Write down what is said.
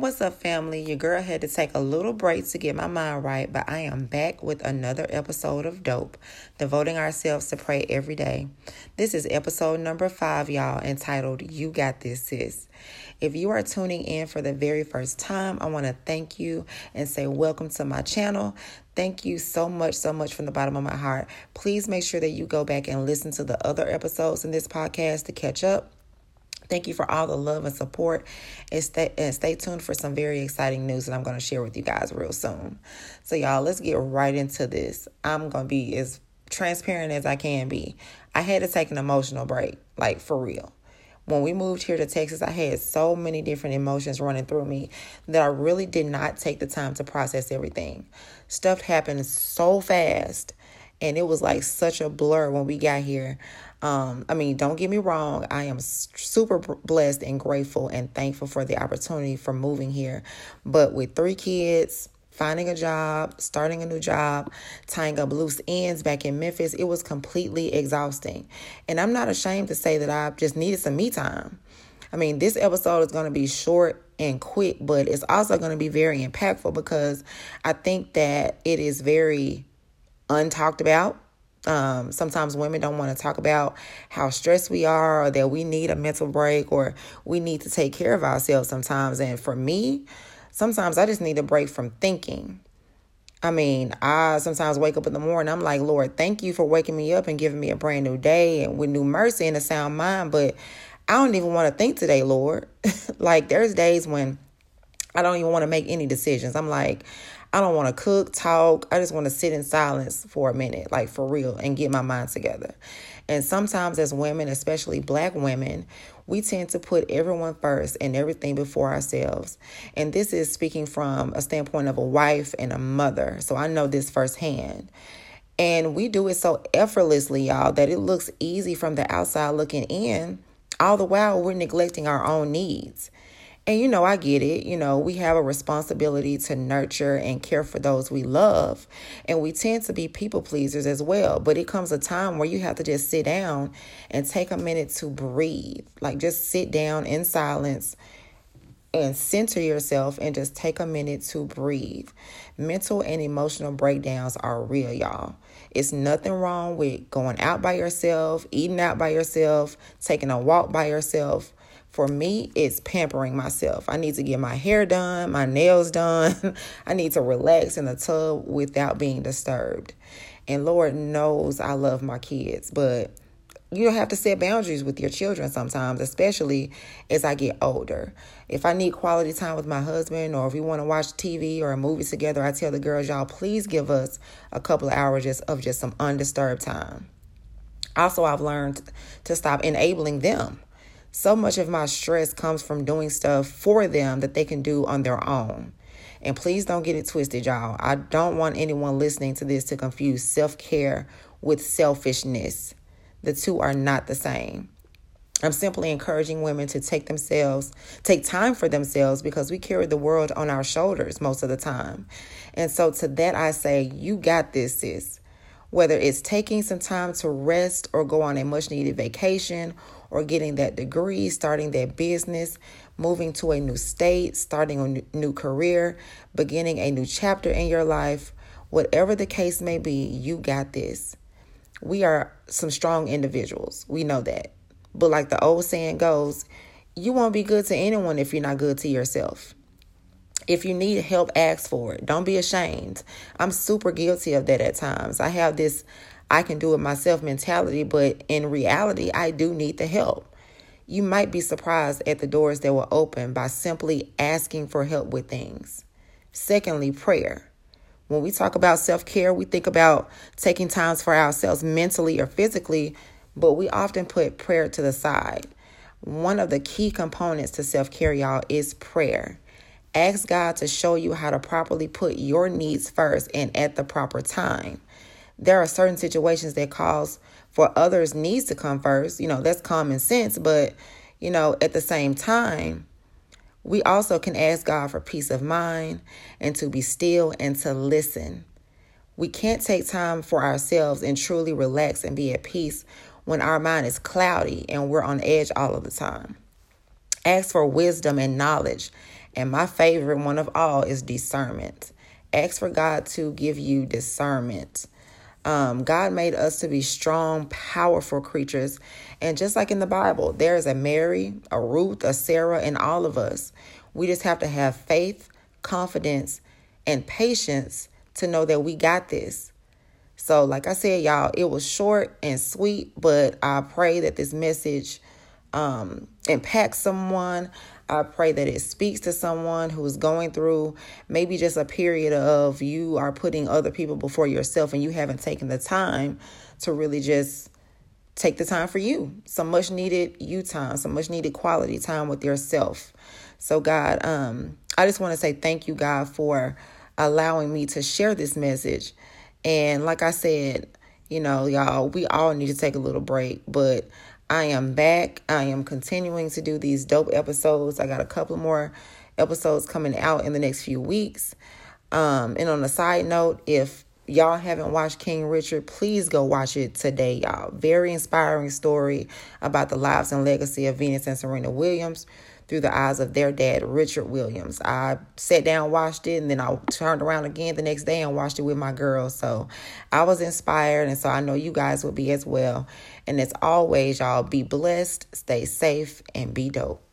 What's up, family? Your girl had to take a little break to get my mind right, but I am back with another episode of Dope, devoting ourselves to pray every day. This is episode number five, y'all, entitled You Got This, Sis. If you are tuning in for the very first time, I want to thank you and say welcome to my channel. Thank you so much, so much from the bottom of my heart. Please make sure that you go back and listen to the other episodes in this podcast to catch up. Thank you for all the love and support. And stay, and stay tuned for some very exciting news that I'm going to share with you guys real soon. So, y'all, let's get right into this. I'm going to be as transparent as I can be. I had to take an emotional break, like for real. When we moved here to Texas, I had so many different emotions running through me that I really did not take the time to process everything. Stuff happened so fast, and it was like such a blur when we got here. Um, I mean, don't get me wrong. I am super blessed and grateful and thankful for the opportunity for moving here. But with three kids, finding a job, starting a new job, tying up loose ends back in Memphis, it was completely exhausting. And I'm not ashamed to say that I just needed some me time. I mean, this episode is going to be short and quick, but it's also going to be very impactful because I think that it is very untalked about um, sometimes women don't want to talk about how stressed we are or that we need a mental break or we need to take care of ourselves sometimes. And for me, sometimes I just need a break from thinking. I mean, I sometimes wake up in the morning, I'm like, Lord, thank you for waking me up and giving me a brand new day and with new mercy and a sound mind. But I don't even want to think today, Lord. like, there's days when I don't even want to make any decisions. I'm like, I don't want to cook, talk. I just want to sit in silence for a minute, like for real, and get my mind together. And sometimes, as women, especially black women, we tend to put everyone first and everything before ourselves. And this is speaking from a standpoint of a wife and a mother. So I know this firsthand. And we do it so effortlessly, y'all, that it looks easy from the outside looking in, all the while we're neglecting our own needs. And you know, I get it. You know, we have a responsibility to nurture and care for those we love. And we tend to be people pleasers as well. But it comes a time where you have to just sit down and take a minute to breathe. Like just sit down in silence and center yourself and just take a minute to breathe. Mental and emotional breakdowns are real, y'all. It's nothing wrong with going out by yourself, eating out by yourself, taking a walk by yourself for me, it's pampering myself. I need to get my hair done, my nails done. I need to relax in the tub without being disturbed. And Lord knows I love my kids, but you have to set boundaries with your children sometimes, especially as I get older. If I need quality time with my husband or if we want to watch TV or a movie together, I tell the girls, y'all, please give us a couple of hours just of just some undisturbed time. Also, I've learned to stop enabling them. So much of my stress comes from doing stuff for them that they can do on their own. And please don't get it twisted, y'all. I don't want anyone listening to this to confuse self care with selfishness. The two are not the same. I'm simply encouraging women to take themselves, take time for themselves because we carry the world on our shoulders most of the time. And so to that I say, you got this, sis. Whether it's taking some time to rest or go on a much needed vacation or getting that degree, starting that business, moving to a new state, starting a new career, beginning a new chapter in your life, whatever the case may be, you got this. We are some strong individuals. We know that. But like the old saying goes, you won't be good to anyone if you're not good to yourself. If you need help, ask for it. Don't be ashamed. I'm super guilty of that at times. I have this I can do it myself mentality, but in reality, I do need the help. You might be surprised at the doors that will open by simply asking for help with things. Secondly, prayer. When we talk about self care, we think about taking times for ourselves mentally or physically, but we often put prayer to the side. One of the key components to self care, y'all, is prayer. Ask God to show you how to properly put your needs first and at the proper time. There are certain situations that cause for others needs to come first. You know that's common sense but you know at the same time we also can ask god for peace of mind and to be still and to listen. We can't take time for ourselves and truly relax and be at peace when our mind is cloudy and we're on edge all of the time. Ask for wisdom and knowledge. And my favorite one of all is discernment. Ask for God to give you discernment. Um, God made us to be strong, powerful creatures. And just like in the Bible, there is a Mary, a Ruth, a Sarah, and all of us. We just have to have faith, confidence, and patience to know that we got this. So, like I said, y'all, it was short and sweet, but I pray that this message um, someone. I pray that it speaks to someone who is going through maybe just a period of you are putting other people before yourself and you haven't taken the time to really just take the time for you. Some much needed you time, some much needed quality time with yourself. So, God, um, I just want to say thank you, God, for allowing me to share this message. And like I said, you know, y'all, we all need to take a little break, but I am back. I am continuing to do these dope episodes. I got a couple more episodes coming out in the next few weeks. Um, and on a side note, if y'all haven't watched King Richard, please go watch it today, y'all. Very inspiring story about the lives and legacy of Venus and Serena Williams through the eyes of their dad, Richard Williams. I sat down, watched it, and then I turned around again the next day and watched it with my girls. So I was inspired, and so I know you guys will be as well. And as always, y'all be blessed, stay safe, and be dope.